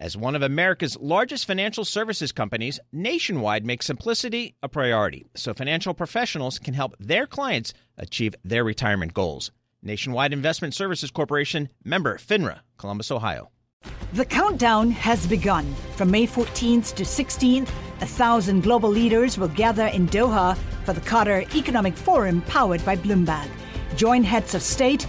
As one of America's largest financial services companies, Nationwide makes simplicity a priority so financial professionals can help their clients achieve their retirement goals. Nationwide Investment Services Corporation, member FINRA, Columbus, Ohio. The countdown has begun. From May 14th to 16th, a thousand global leaders will gather in Doha for the Qatar Economic Forum powered by Bloomberg. Join heads of state,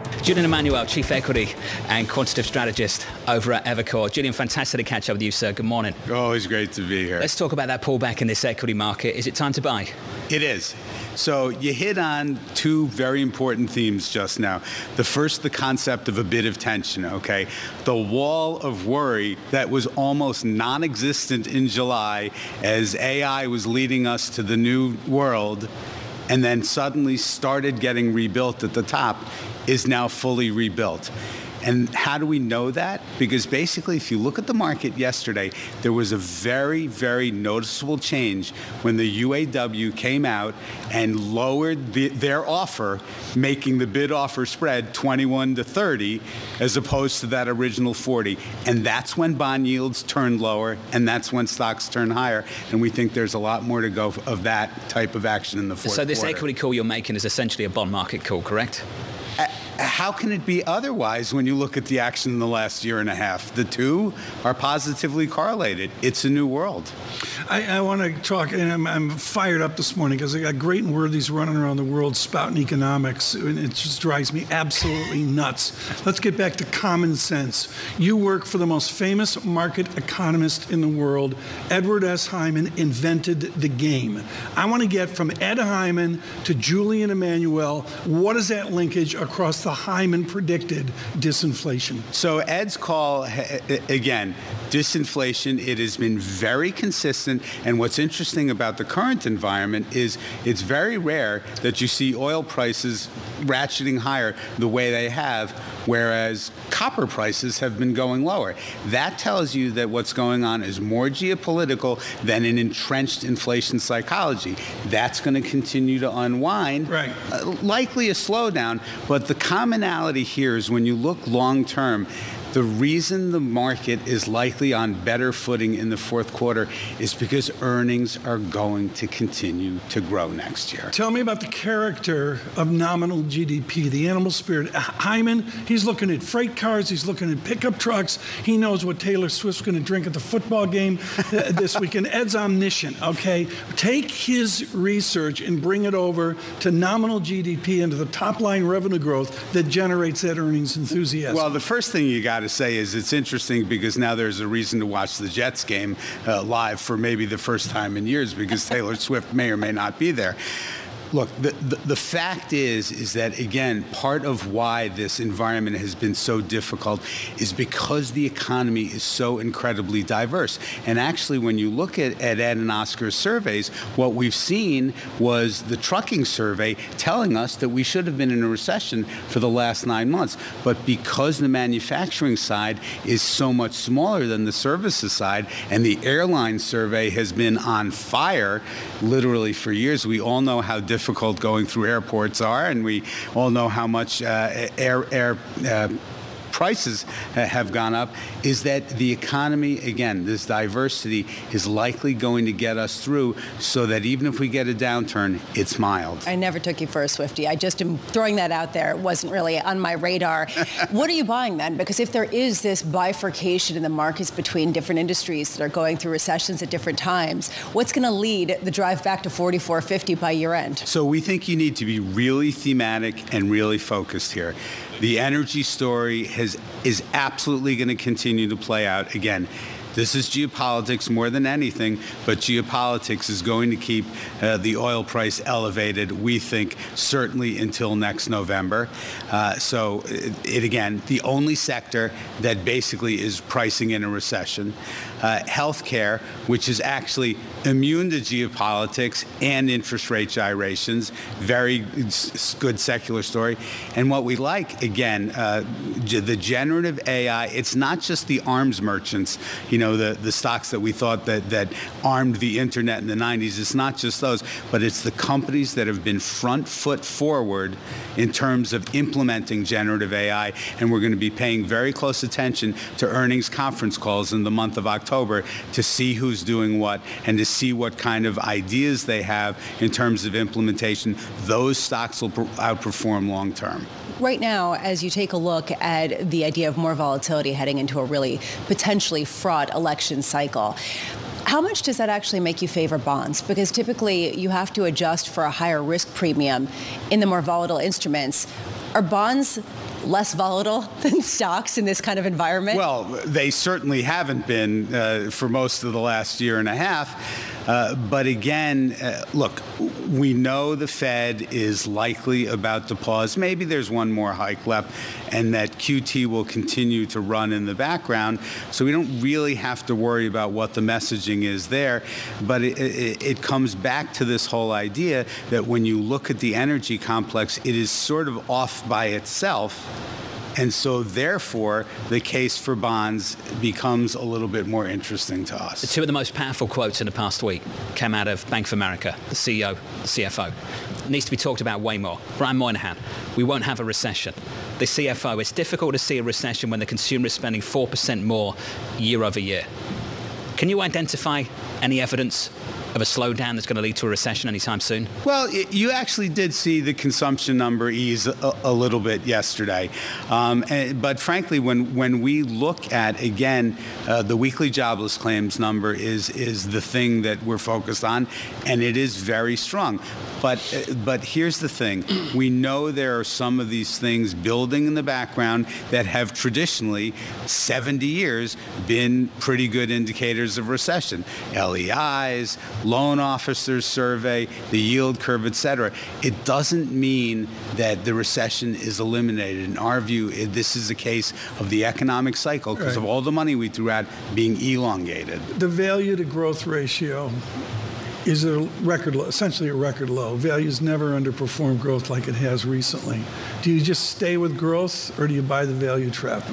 Julian Emanuel, Chief Equity and Quantitative Strategist over at Evercore. Julian, fantastic to catch up with you, sir. Good morning. Always great to be here. Let's talk about that pullback in this equity market. Is it time to buy? It is. So you hit on two very important themes just now. The first, the concept of a bit of tension, okay? The wall of worry that was almost non-existent in July as AI was leading us to the new world and then suddenly started getting rebuilt at the top is now fully rebuilt. And how do we know that? Because basically, if you look at the market yesterday, there was a very, very noticeable change when the UAW came out and lowered the, their offer, making the bid offer spread 21 to 30, as opposed to that original 40. And that's when bond yields turned lower, and that's when stocks turn higher. And we think there's a lot more to go of that type of action in the fourth So this quarter. equity call you're making is essentially a bond market call, correct? How can it be otherwise when you look at the action in the last year and a half? The two are positively correlated. It's a new world. I, I want to talk, and I'm, I'm, fired up this morning because I got great and worthies running around the world spouting economics, and it just drives me absolutely nuts. Let's get back to common sense. You work for the most famous market economist in the world. Edward S. Hyman invented the game. I want to get from Ed Hyman to Julian Emanuel. What is that linkage across the Hyman predicted disinflation? So Ed's call again, disinflation. It has been very consistent, and what's interesting about the current environment is it's very rare that you see oil prices ratcheting higher the way they have, whereas copper prices have been going lower. That tells you that what's going on is more geopolitical than an entrenched inflation psychology. That's going to continue to unwind. Right. Uh, likely a slowdown, but the commonality here is when you look long term, the reason the market is likely on better footing in the fourth quarter is because earnings are going to continue to grow next year. Tell me about the character of nominal GDP, the animal spirit. Hyman, he's looking at freight cars, he's looking at pickup trucks. He knows what Taylor Swift's going to drink at the football game this weekend. Ed's omniscient, okay? Take his research and bring it over to nominal GDP and to the top line revenue growth that generates that earnings enthusiasm. Well, the first thing you got to say is it's interesting because now there's a reason to watch the Jets game uh, live for maybe the first time in years because Taylor Swift may or may not be there. Look, the, the, the, fact is, is that again, part of why this environment has been so difficult is because the economy is so incredibly diverse. And actually, when you look at, at Ed and Oscar's surveys, what we've seen was the trucking survey telling us that we should have been in a recession for the last nine months. But because the manufacturing side is so much smaller than the services side, and the airline survey has been on fire literally for years, we all know how difficult difficult going through airports are, and we all know how much uh, air, air uh, prices have gone up is that the economy, again, this diversity is likely going to get us through so that even if we get a downturn, it's mild. I never took you for a Swifty. I just am throwing that out there. It wasn't really on my radar. what are you buying then? Because if there is this bifurcation in the markets between different industries that are going through recessions at different times, what's going to lead the drive back to 44.50 by year end? So we think you need to be really thematic and really focused here The energy story has is absolutely going to continue to play out. Again, this is geopolitics more than anything, but geopolitics is going to keep uh, the oil price elevated, we think, certainly until next November. Uh, so, it, it, again, the only sector that basically is pricing in a recession. Uh, healthcare, which is actually immune to geopolitics and interest rate gyrations, very good secular story. And what we like, again, uh, the generative AI, it's not just the arms merchants, you know, the, the stocks that we thought that, that armed the internet in the 90s. It's not just those, but it's the companies that have been front foot forward in terms of implementing generative AI. And we're going to be paying very close attention to earnings conference calls in the month of October to see who's doing what and to see what kind of ideas they have in terms of implementation. Those stocks will outperform long term. Right now, as you take a look at the idea of more volatility heading into a really potentially fraught election cycle, how much does that actually make you favor bonds? Because typically you have to adjust for a higher risk premium in the more volatile instruments. Are bonds less volatile than stocks in this kind of environment? Well, they certainly haven't been uh, for most of the last year and a half. Uh, but again, uh, look, we know the Fed is likely about to pause. Maybe there's one more hike left, and that QT will continue to run in the background. So we don't really have to worry about what the messaging is there. But it, it, it comes back to this whole idea that when you look at the energy complex, it is sort of off by itself and so, therefore, the case for bonds becomes a little bit more interesting to us. Two of the most powerful quotes in the past week came out of Bank of America, the CEO, the CFO. It needs to be talked about way more. Brian Moynihan, we won't have a recession. The CFO, it's difficult to see a recession when the consumer is spending 4% more year over year. Can you identify any evidence of a slowdown that's going to lead to a recession anytime soon? Well, you actually did see the consumption number ease a, a little bit yesterday. Um, and, but frankly, when, when we look at, again, uh, the weekly jobless claims number is, is the thing that we're focused on, and it is very strong. But, uh, but here's the thing. We know there are some of these things building in the background that have traditionally, 70 years, been pretty good indicators of recession. LEIs, loan officers survey, the yield curve, et cetera. It doesn't mean that the recession is eliminated. In our view, it, this is a case of the economic cycle because right. of all the money we threw out being elongated. The value to growth ratio is a record low, essentially a record low. Values never underperform growth like it has recently. Do you just stay with growth or do you buy the value trap?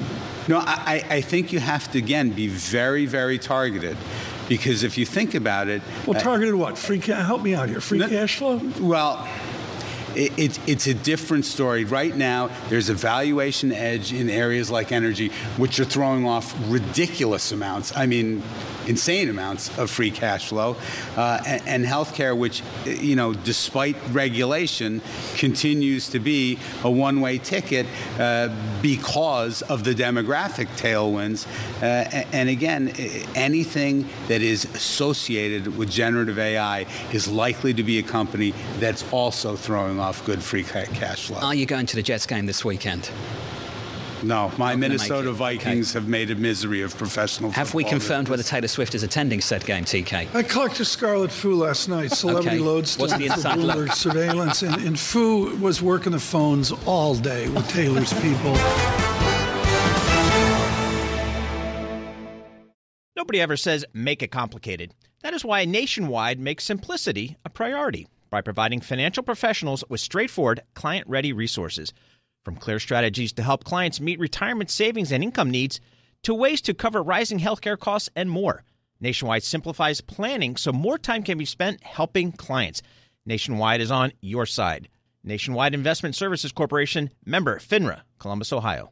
No, I, I think you have to, again, be very, very targeted. Because if you think about it. Well, uh, targeted what? Free cash? Help me out here. Free no, cash flow? Well, it, it, it's a different story. Right now, there's a valuation edge in areas like energy, which are throwing off ridiculous amounts. I mean, insane amounts of free cash flow, uh, and, and healthcare, which, you know, despite regulation, continues to be a one-way ticket uh, because of the demographic tailwinds. Uh, and again, anything that is associated with generative AI is likely to be a company that's also throwing off good free cash flow. Are you going to the Jets game this weekend? No, my Minnesota Vikings okay. have made a misery of professional Have we confirmed whether Taylor Swift is attending said game, TK? I collected Scarlet Fu last night, celebrity okay. lodestone What's the inside surveillance, and, and Fu was working the phones all day with Taylor's people. Nobody ever says make it complicated. That is why Nationwide makes simplicity a priority by providing financial professionals with straightforward, client ready resources. From clear strategies to help clients meet retirement savings and income needs to ways to cover rising healthcare costs and more. Nationwide simplifies planning so more time can be spent helping clients. Nationwide is on your side. Nationwide Investment Services Corporation, member FINRA, Columbus, Ohio.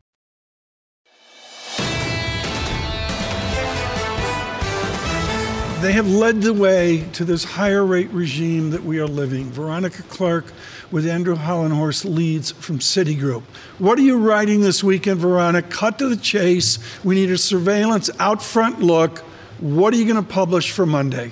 They have led the way to this higher rate regime that we are living. Veronica Clark with Andrew Hollenhorst leads from Citigroup. What are you writing this weekend, Veronica? Cut to the chase. We need a surveillance out front look. What are you going to publish for Monday?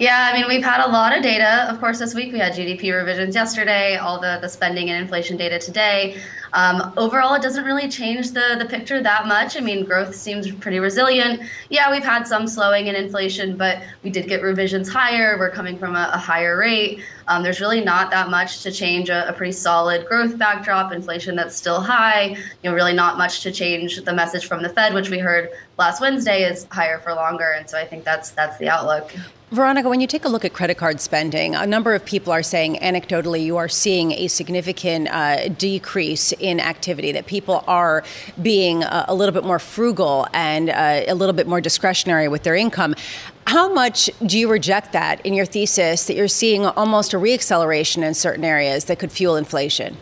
Yeah, I mean, we've had a lot of data. Of course, this week we had GDP revisions yesterday, all the, the spending and inflation data today. Um, overall, it doesn't really change the, the picture that much. I mean, growth seems pretty resilient. Yeah, we've had some slowing in inflation, but we did get revisions higher. We're coming from a, a higher rate. Um, there's really not that much to change a, a, pretty solid growth backdrop, inflation that's still high. You know, really not much to change the message from the Fed, which we heard last Wednesday is higher for longer. And so I think that's that's the outlook. Veronica, when you take a look at credit card spending, a number of people are saying anecdotally you are seeing a significant uh, decrease in activity, that people are being a, a little bit more frugal and uh, a little bit more discretionary with their income. How much do you reject that in your thesis that you're seeing almost a reacceleration in certain areas that could fuel inflation?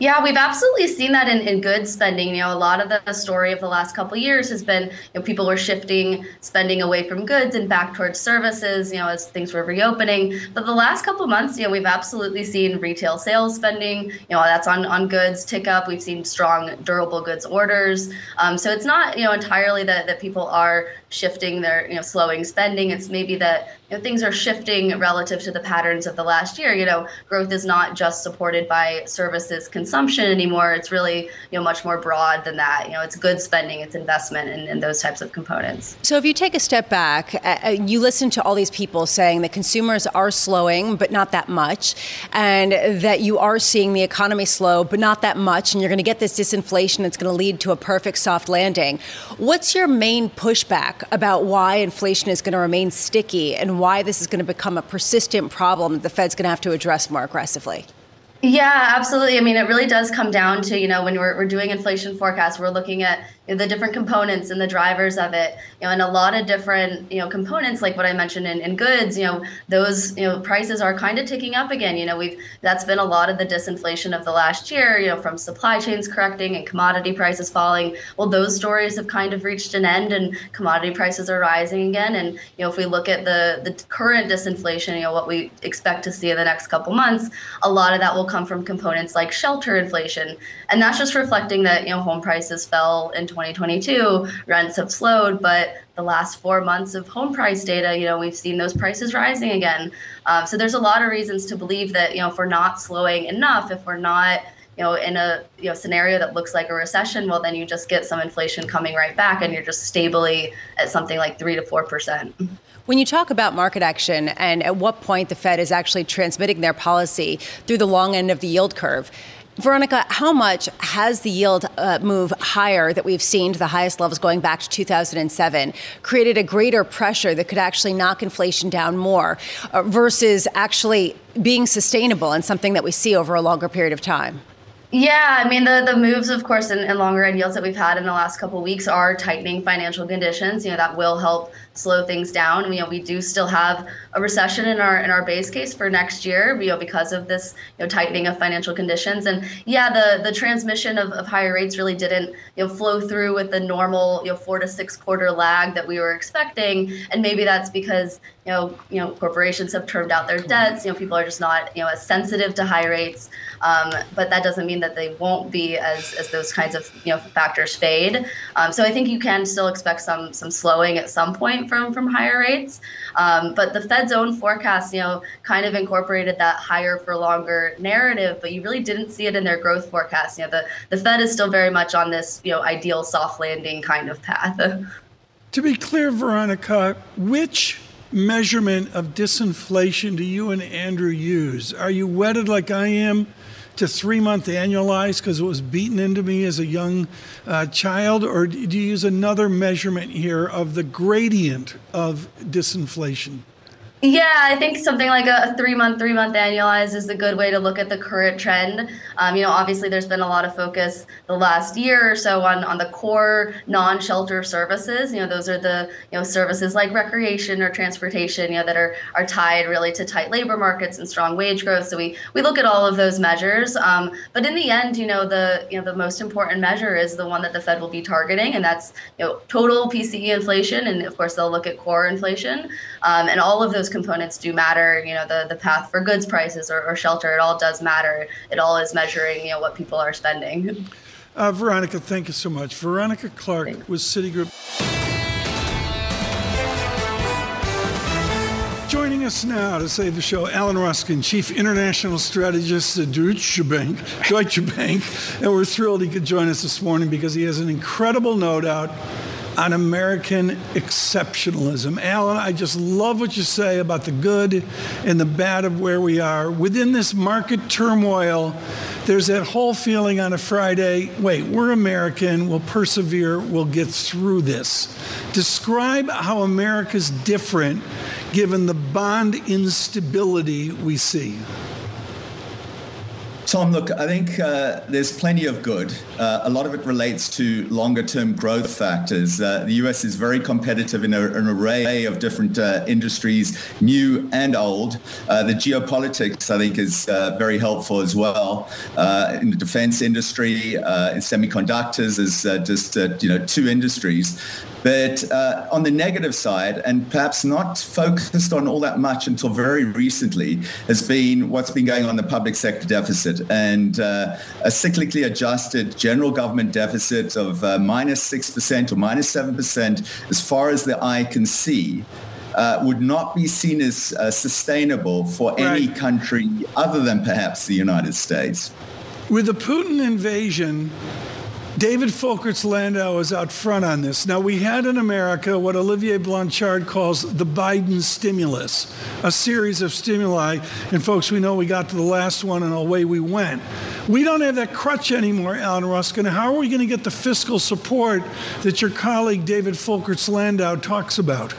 Yeah, we've absolutely seen that in, in goods spending. You know, a lot of the story of the last couple years has been, you know, people were shifting spending away from goods and back towards services, you know, as things were reopening. But the last couple months, you know, we've absolutely seen retail sales spending, you know, that's on, on goods tick up. We've seen strong durable goods orders. Um, so it's not, you know, entirely that, that people are shifting their, you know, slowing spending. It's maybe that you know, things are shifting relative to the patterns of the last year. You know, growth is not just supported by services consumption anymore. It's really, you know, much more broad than that. You know, it's good spending, it's investment in, in those types of components. So if you take a step back, uh, uh, you listen to all these people saying that consumers are slowing, but not that much, and that you are seeing the economy slow, but not that much, and you're going to get this disinflation that's going to lead to a perfect soft landing. What's your main pushback about why inflation is going to remain sticky and why this is going to become a persistent problem that the Fed's going to have to address more aggressively? Yeah, absolutely. I mean, it really does come down to, you know, when we're, we're doing inflation forecasts, we're looking at the different components and the drivers of it, you know, and a lot of different, you know, components like what I mentioned in, in goods, you know, those, you know, prices are kind of ticking up again. You know, we've, that's been a lot of the disinflation of the last year, you know, from supply chains correcting and commodity prices falling. Well, those stories have kind of reached an end and commodity prices are rising again. And, you know, if we look at the, the current disinflation, you know, what we expect to see in the next couple months, a lot of that will come from components like shelter inflation. And that's just reflecting that, you know, home prices fell in 2022, rents have slowed, but the last four months of home price data, you know, we've seen those prices rising again. Um, so there's a lot of reasons to believe that, you know, if we're not slowing enough, if we're not you know, in a you know scenario that looks like a recession, well, then you just get some inflation coming right back, and you're just stably at something like three to four percent. When you talk about market action and at what point the Fed is actually transmitting their policy through the long end of the yield curve, Veronica, how much has the yield uh, move higher that we've seen to the highest levels going back to 2007 created a greater pressure that could actually knock inflation down more uh, versus actually being sustainable and something that we see over a longer period of time? Yeah, I mean the the moves, of course, in, in longer end yields that we've had in the last couple weeks are tightening financial conditions. You know that will help slow things down. You know we do still have a recession in our in our base case for next year. You know because of this you know tightening of financial conditions. And yeah, the the transmission of, of higher rates really didn't you know flow through with the normal you know four to six quarter lag that we were expecting. And maybe that's because you know you know corporations have termed out their debts. You know people are just not you know as sensitive to high rates. Um, but that doesn't mean that they won't be as, as those kinds of you know factors fade. Um, so I think you can still expect some some slowing at some point from from higher rates. Um, but the Fed's own forecast, you know, kind of incorporated that higher for longer narrative, but you really didn't see it in their growth forecast. You know, the, the Fed is still very much on this, you know, ideal soft landing kind of path. to be clear, Veronica, which measurement of disinflation do you and Andrew use? Are you wedded like I am to three month annualized because it was beaten into me as a young uh, child? Or do you use another measurement here of the gradient of disinflation? Yeah, I think something like a, three month, three month annualized is a good way to look at the current trend. Um, you know, obviously there's been a lot of focus the last year or so on, on the core non shelter services. You know, those are the, you know, services like recreation or transportation, you know, that are, are tied really to tight labor markets and strong wage growth. So we, we look at all of those measures. Um, but in the end, you know, the, you know, the most important measure is the one that the Fed will be targeting, and that's, you know, total PCE inflation. And of course, they'll look at core inflation. Um, and all of those components do matter. You know, the, the path for goods prices or, or shelter, it all does matter. It all is measuring, you know, what people are spending. Uh, Veronica, thank you so much. Veronica Clark Thanks. with Citigroup. Joining us now to save the show, Alan Ruskin, Chief International Strategist at Deutsche Bank, Deutsche Bank, and we're thrilled he could join us this morning because he has an incredible note out on American exceptionalism. Alan, I just love what you say about the good and the bad of where we are. Within this market turmoil, there's that whole feeling on a Friday wait, we're American, we'll persevere, we'll get through this. Describe how America's different given the bond instability we see. Tom, look, I think uh, there's plenty of good. Uh, a lot of it relates to longer term growth factors. Uh, the US is very competitive in a, an array of different uh, industries, new and old. Uh, the geopolitics, I think, is uh, very helpful as well. in the defense industry, in semiconductors, is just you know two industries but uh, on the negative side, and perhaps not focused on all that much until very recently, has been what's been going on in the public sector deficit and uh, a cyclically adjusted general government deficit of uh, minus 6% or minus 7% as far as the eye can see. Uh, would not be seen as uh, sustainable for right. any country other than perhaps the United States. With the Putin invasion, David Folkerts Landau is out front on this. Now, we had in America what Olivier Blanchard calls the Biden stimulus, a series of stimuli. And, folks, we know we got to the last one and away we went. We don't have that crutch anymore, Alan Ruskin. How are we going to get the fiscal support that your colleague David Folkerts Landau talks about?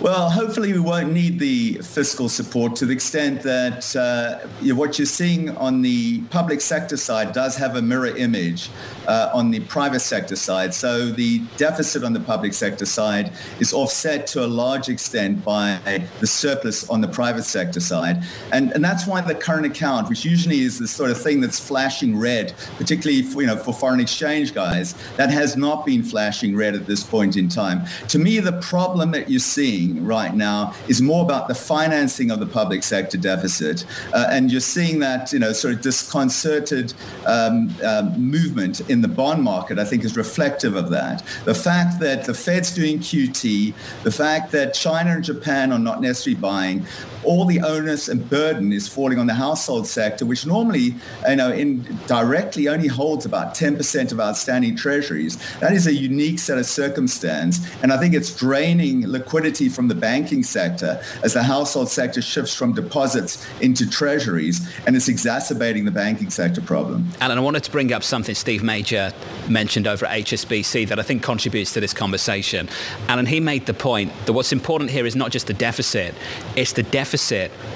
Well, hopefully we won't need the fiscal support to the extent that uh, what you're seeing on the public sector side does have a mirror image uh, on the private sector side. So the deficit on the public sector side is offset to a large extent by the surplus on the private sector side. And, and that's why the current account, which usually is the sort of thing that's flashing red, particularly for, you know, for foreign exchange guys, that has not been flashing red at this point in time. To me, the problem that you're seeing seeing right now is more about the financing of the public sector deficit. Uh, and you're seeing that, you know, sort of disconcerted um, um, movement in the bond market, I think is reflective of that. The fact that the Fed's doing QT, the fact that China and Japan are not necessarily buying, all the onus and burden is falling on the household sector, which normally, you know, in directly only holds about 10% of outstanding treasuries. That is a unique set of circumstance. And I think it's draining liquidity from the banking sector as the household sector shifts from deposits into treasuries, and it's exacerbating the banking sector problem. Alan, I wanted to bring up something Steve Major mentioned over at HSBC that I think contributes to this conversation. Alan, he made the point that what's important here is not just the deficit, it's the deficit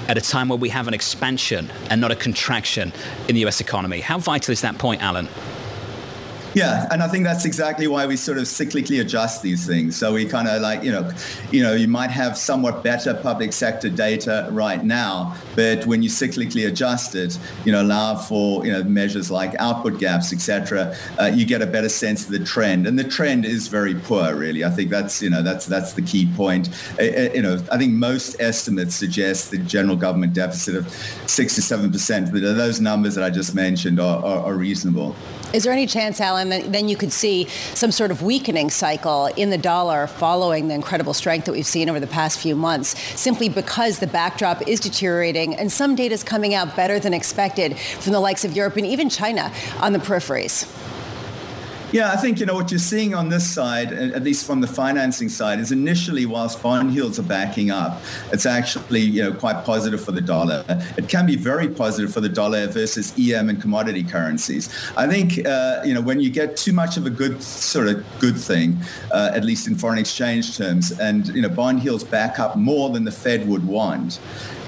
at a time where we have an expansion and not a contraction in the US economy. How vital is that point, Alan? Yeah, and I think that's exactly why we sort of cyclically adjust these things. So we kind of like, you know, you know, you might have somewhat better public sector data right now, but when you cyclically adjust it, you know, allow for you know measures like output gaps, etc., uh, you get a better sense of the trend, and the trend is very poor. Really, I think that's you know that's that's the key point. Uh, uh you know, I think most estimates suggest the general government deficit of six to seven percent. But those numbers that I just mentioned are, are, are reasonable. Is there any chance, Alan, that then you could see some sort of weakening cycle in the dollar following the incredible strength that we've seen over the past few months, simply because the backdrop is deteriorating and some data is coming out better than expected from the likes of Europe and even China on the peripheries? Yeah, I think you know what you're seeing on this side, at least from the financing side, is initially whilst bond yields are backing up, it's actually you know quite positive for the dollar. It can be very positive for the dollar versus EM and commodity currencies. I think uh, you know when you get too much of a good sort of good thing, uh, at least in foreign exchange terms, and you know bond yields back up more than the Fed would want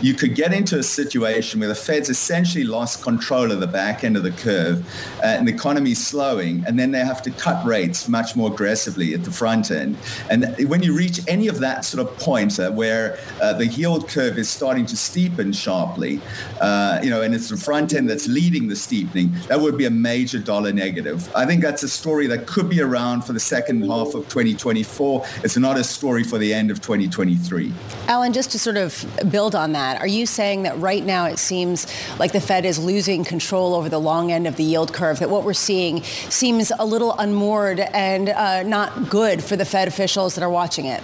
you could get into a situation where the Fed's essentially lost control of the back end of the curve uh, and the economy's slowing, and then they have to cut rates much more aggressively at the front end. And when you reach any of that sort of point uh, where uh, the yield curve is starting to steepen sharply, uh, you know, and it's the front end that's leading the steepening, that would be a major dollar negative. I think that's a story that could be around for the second half of 2024. It's not a story for the end of 2023. Alan, just to sort of build on that, that. Are you saying that right now it seems like the Fed is losing control over the long end of the yield curve, that what we're seeing seems a little unmoored and uh, not good for the Fed officials that are watching it?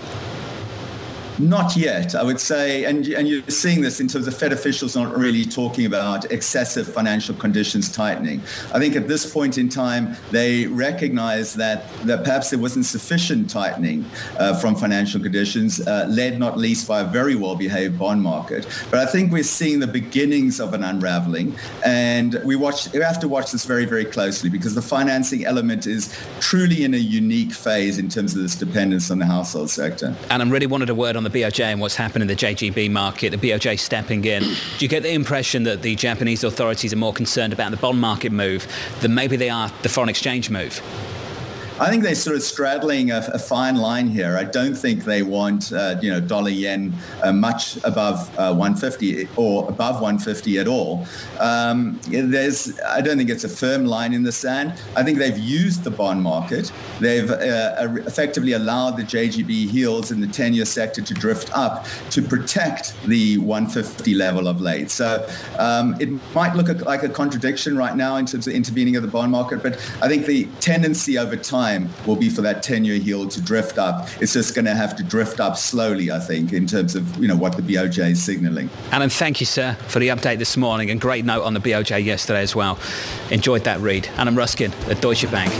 Not yet, I would say, and, and you're seeing this in terms of Fed officials not really talking about excessive financial conditions tightening. I think at this point in time, they recognize that, that perhaps there wasn't sufficient tightening uh, from financial conditions, uh, led not least by a very well-behaved bond market. But I think we're seeing the beginnings of an unraveling, and we watch. We have to watch this very, very closely because the financing element is truly in a unique phase in terms of this dependence on the household sector. And I'm really wanted a word on the BOJ and what's happened in the JGB market, the BOJ stepping in. Do you get the impression that the Japanese authorities are more concerned about the bond market move than maybe they are the foreign exchange move? I think they're sort of straddling a, a fine line here. I don't think they want, uh, you know, dollar yen uh, much above uh, 150 or above 150 at all. Um, there's, I don't think it's a firm line in the sand. I think they've used the bond market. They've uh, effectively allowed the JGB yields in the 10-year sector to drift up to protect the 150 level of late. So um, it might look like a contradiction right now in terms of intervening of the bond market, but I think the tendency over time time will be for that 10-year yield to drift up. It's just going to have to drift up slowly, I think, in terms of you know what the BOJ is signaling. Alan, thank you, sir, for the update this morning and great note on the BOJ yesterday as well. Enjoyed that read. Alan Ruskin at Deutsche Bank.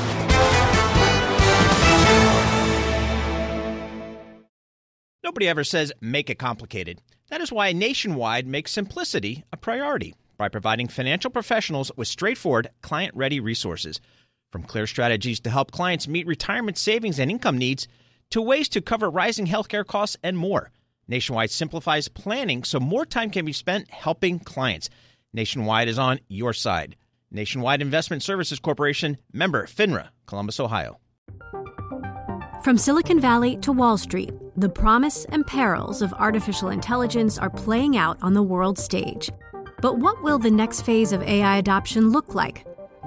Nobody ever says make it complicated. That is why Nationwide makes simplicity a priority by providing financial professionals with straightforward, client ready resources. From clear strategies to help clients meet retirement savings and income needs to ways to cover rising healthcare costs and more. Nationwide simplifies planning so more time can be spent helping clients. Nationwide is on your side. Nationwide Investment Services Corporation, member FINRA, Columbus, Ohio. From Silicon Valley to Wall Street, the promise and perils of artificial intelligence are playing out on the world stage. But what will the next phase of AI adoption look like?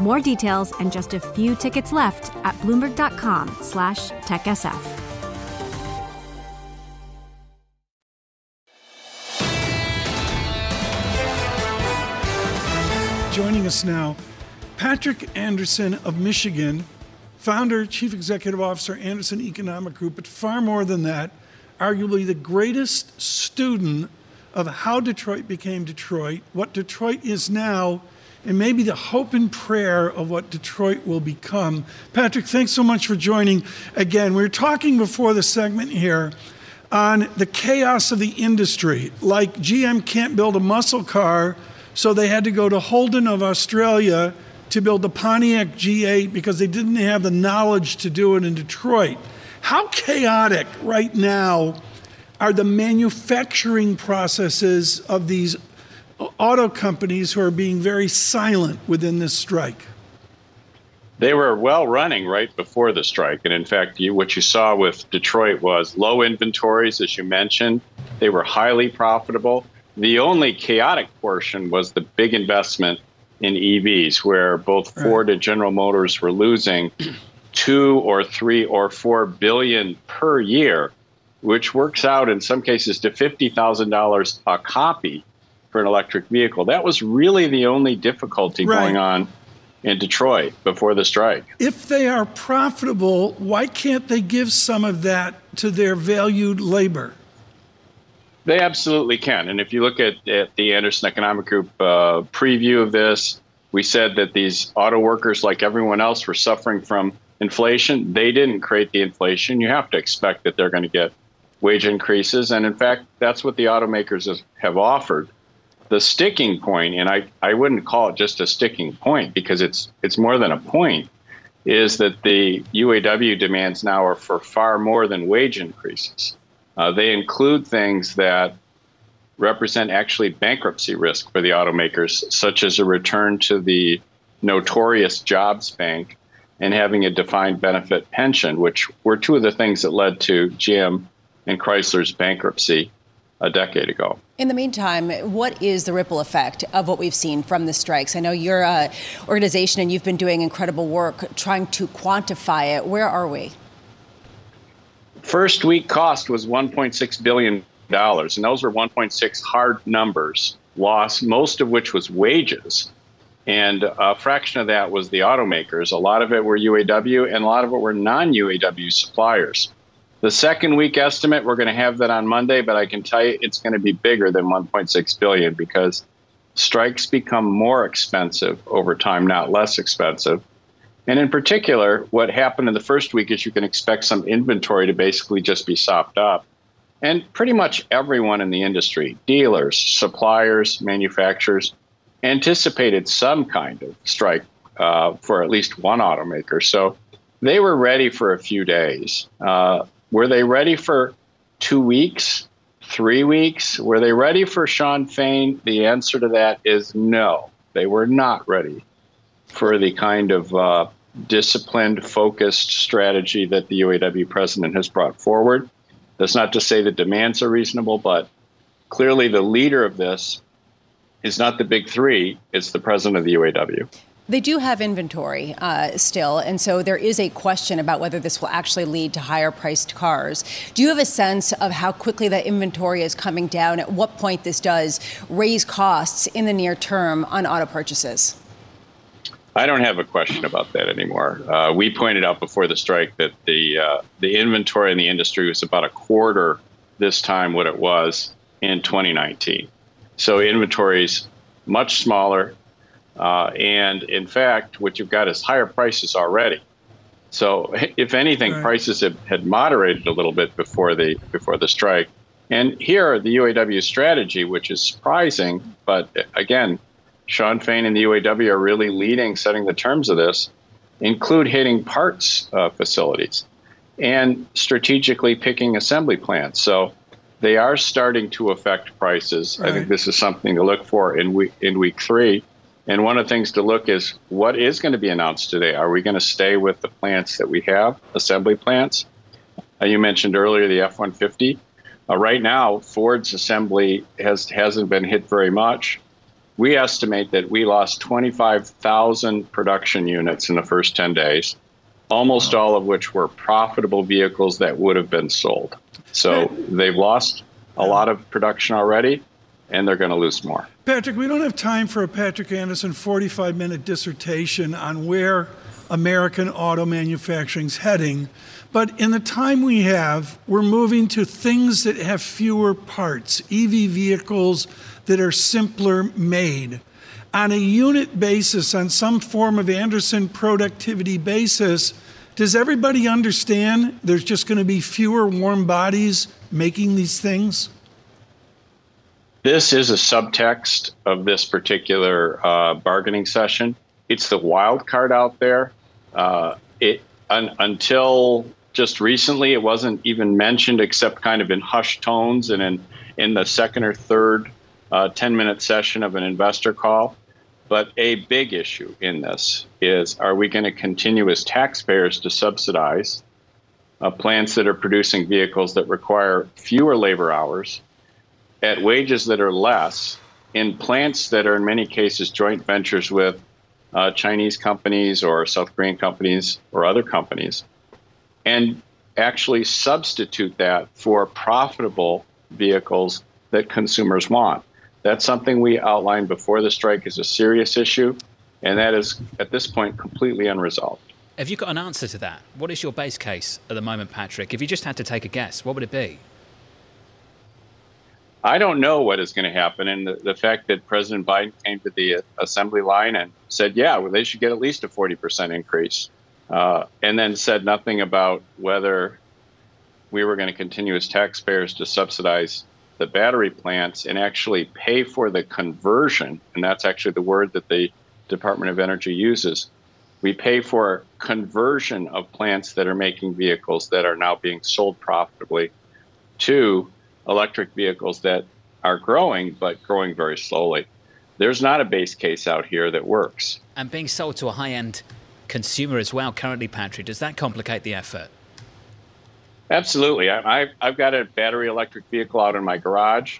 More details and just a few tickets left at bloomberg.com slash techsf. Joining us now, Patrick Anderson of Michigan, founder, chief executive officer, Anderson Economic Group, but far more than that, arguably the greatest student of how Detroit became Detroit, what Detroit is now, and maybe the hope and prayer of what Detroit will become. Patrick, thanks so much for joining again. We were talking before the segment here on the chaos of the industry. Like GM can't build a muscle car, so they had to go to Holden of Australia to build the Pontiac G8 because they didn't have the knowledge to do it in Detroit. How chaotic right now are the manufacturing processes of these auto companies who are being very silent within this strike? They were well running right before the strike. And in fact, you, what you saw with Detroit was low inventories, as you mentioned. They were highly profitable. The only chaotic portion was the big investment in EVs, where both Ford and General Motors were losing two or three or four billion per year which works out in some cases to $50,000 a copy for an electric vehicle. That was really the only difficulty right. going on in Detroit before the strike. If they are profitable, why can't they give some of that to their valued labor? They absolutely can. And if you look at, at the Anderson Economic Group uh, preview of this, we said that these auto workers, like everyone else, were suffering from inflation. They didn't create the inflation. You have to expect that they're going to get wage increases. And in fact, that's what the automakers have offered. The sticking point, and I, I wouldn't call it just a sticking point because it's it's more than a point, is that the UAW demands now are for far more than wage increases. Uh, they include things that represent actually bankruptcy risk for the automakers, such as a return to the notorious jobs bank and having a defined benefit pension, which were two of the things that led to GM and Chrysler's bankruptcy a decade ago. In the meantime, what is the ripple effect of what we've seen from the strikes? I know your uh, organization and you've been doing incredible work trying to quantify it. Where are we? First week cost was 1.6 billion dollars, and those were 1.6 hard numbers lost, most of which was wages. And a fraction of that was the automakers. A lot of it were UAW, and a lot of it were non UAW suppliers. The second week estimate, we're going to have that on Monday, but I can tell you it's going to be bigger than 1.6 billion because strikes become more expensive over time, not less expensive. And in particular, what happened in the first week is you can expect some inventory to basically just be sopped up. And pretty much everyone in the industry, dealers, suppliers, manufacturers, anticipated some kind of strike uh, for at least one automaker. So they were ready for a few days. Uh, were they ready for two weeks, three weeks? Were they ready for Shawn Fain? The answer to that is no. They were not ready for the kind of uh, disciplined, focused strategy that the UAW president has brought forward. That's not to say the demands are reasonable, but clearly the leader of this is not the big three, it's the president of the UAW. They do have inventory uh, still, and so there is a question about whether this will actually lead to higher priced cars. Do you have a sense of how quickly that inventory is coming down? At what point this does raise costs in the near term on auto purchases? I don't have a question about that anymore. Uh, we pointed out before the strike that the uh, the inventory in the industry was about a quarter this time what it was in 2019. So inventories much smaller, uh, and in fact, what you've got is higher prices already. So, if anything, right. prices have, had moderated a little bit before the before the strike. And here, the UAW strategy, which is surprising, but again, Shawn Fain and the UAW are really leading, setting the terms of this, include hitting parts uh, facilities and strategically picking assembly plants. So they are starting to affect prices. Right. I think this is something to look for in week in week three. And one of the things to look is what is going to be announced today. Are we going to stay with the plants that we have, assembly plants? Uh, you mentioned earlier the F 150. Uh, right now, Ford's assembly has, hasn't been hit very much. We estimate that we lost 25,000 production units in the first 10 days, almost all of which were profitable vehicles that would have been sold. So they've lost a lot of production already and they're going to lose more. Patrick, we don't have time for a Patrick Anderson 45 minute dissertation on where American auto manufacturing is heading. But in the time we have, we're moving to things that have fewer parts, EV vehicles that are simpler made. On a unit basis, on some form of Anderson productivity basis, does everybody understand there's just going to be fewer warm bodies making these things? This is a subtext of this particular uh, bargaining session. It's the wild card out there. Uh, it un, until just recently, it wasn't even mentioned except kind of in hushed tones and in in the second or third uh, 10 minute session of an investor call. But a big issue in this is are we going to continue as taxpayers to subsidize uh, plants that are producing vehicles that require fewer labor hours at wages that are less in plants that are in many cases joint ventures with uh, Chinese companies or South Korean companies or other companies, and actually substitute that for profitable vehicles that consumers want. That's something we outlined before the strike is a serious issue, and that is at this point completely unresolved. Have you got an answer to that? What is your base case at the moment, Patrick? If you just had to take a guess, what would it be? I don't know what is going to happen. And the, the fact that President Biden came to the assembly line and said, yeah, well, they should get at least a 40% increase, uh, and then said nothing about whether we were going to continue as taxpayers to subsidize the battery plants and actually pay for the conversion. And that's actually the word that the Department of Energy uses. We pay for conversion of plants that are making vehicles that are now being sold profitably to electric vehicles that are growing, but growing very slowly. There's not a base case out here that works. And being sold to a high end consumer as well, currently, Patrick, does that complicate the effort? Absolutely. I, have got a battery electric vehicle out in my garage,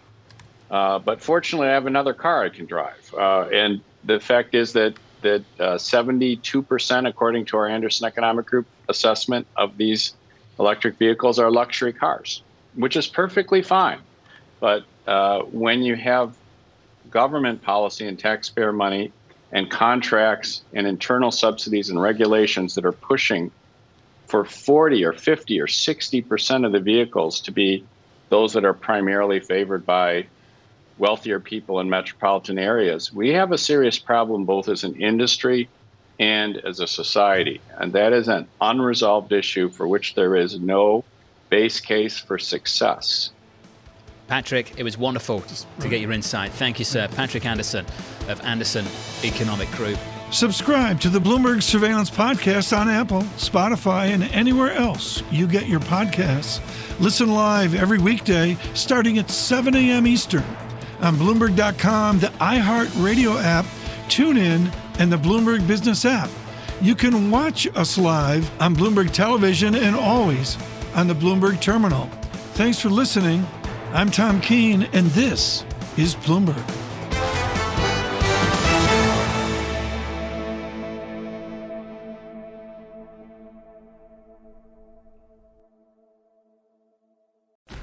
uh, but fortunately, I have another car I can drive. Uh, and the fact is that that uh, 72%, according to our Anderson Economic Group assessment of these electric vehicles, are luxury cars which is perfectly fine. But uh, when you have government policy and taxpayer money and contracts and internal subsidies and regulations that are pushing for 40 or 50 or 60 percent of the vehicles to be those that are primarily favored by wealthier people in metropolitan areas, we have a serious problem both as an industry and as a society. And that is an unresolved issue for which there is no base case for success. Patrick, it was wonderful to get your insight. Thank you, sir. Patrick Anderson of Anderson Economic Group. Subscribe to the Bloomberg Surveillance Podcast on Apple, Spotify, and anywhere else you get your podcasts. Listen live every weekday starting at 7 a.m. Eastern on Bloomberg.com, the iHeartRadio app, TuneIn, and the Bloomberg Business app. You can watch us live on Bloomberg Television and always on the Bloomberg Terminal. Thanks for listening. I'm Tom Keene, and this is Bloomberg.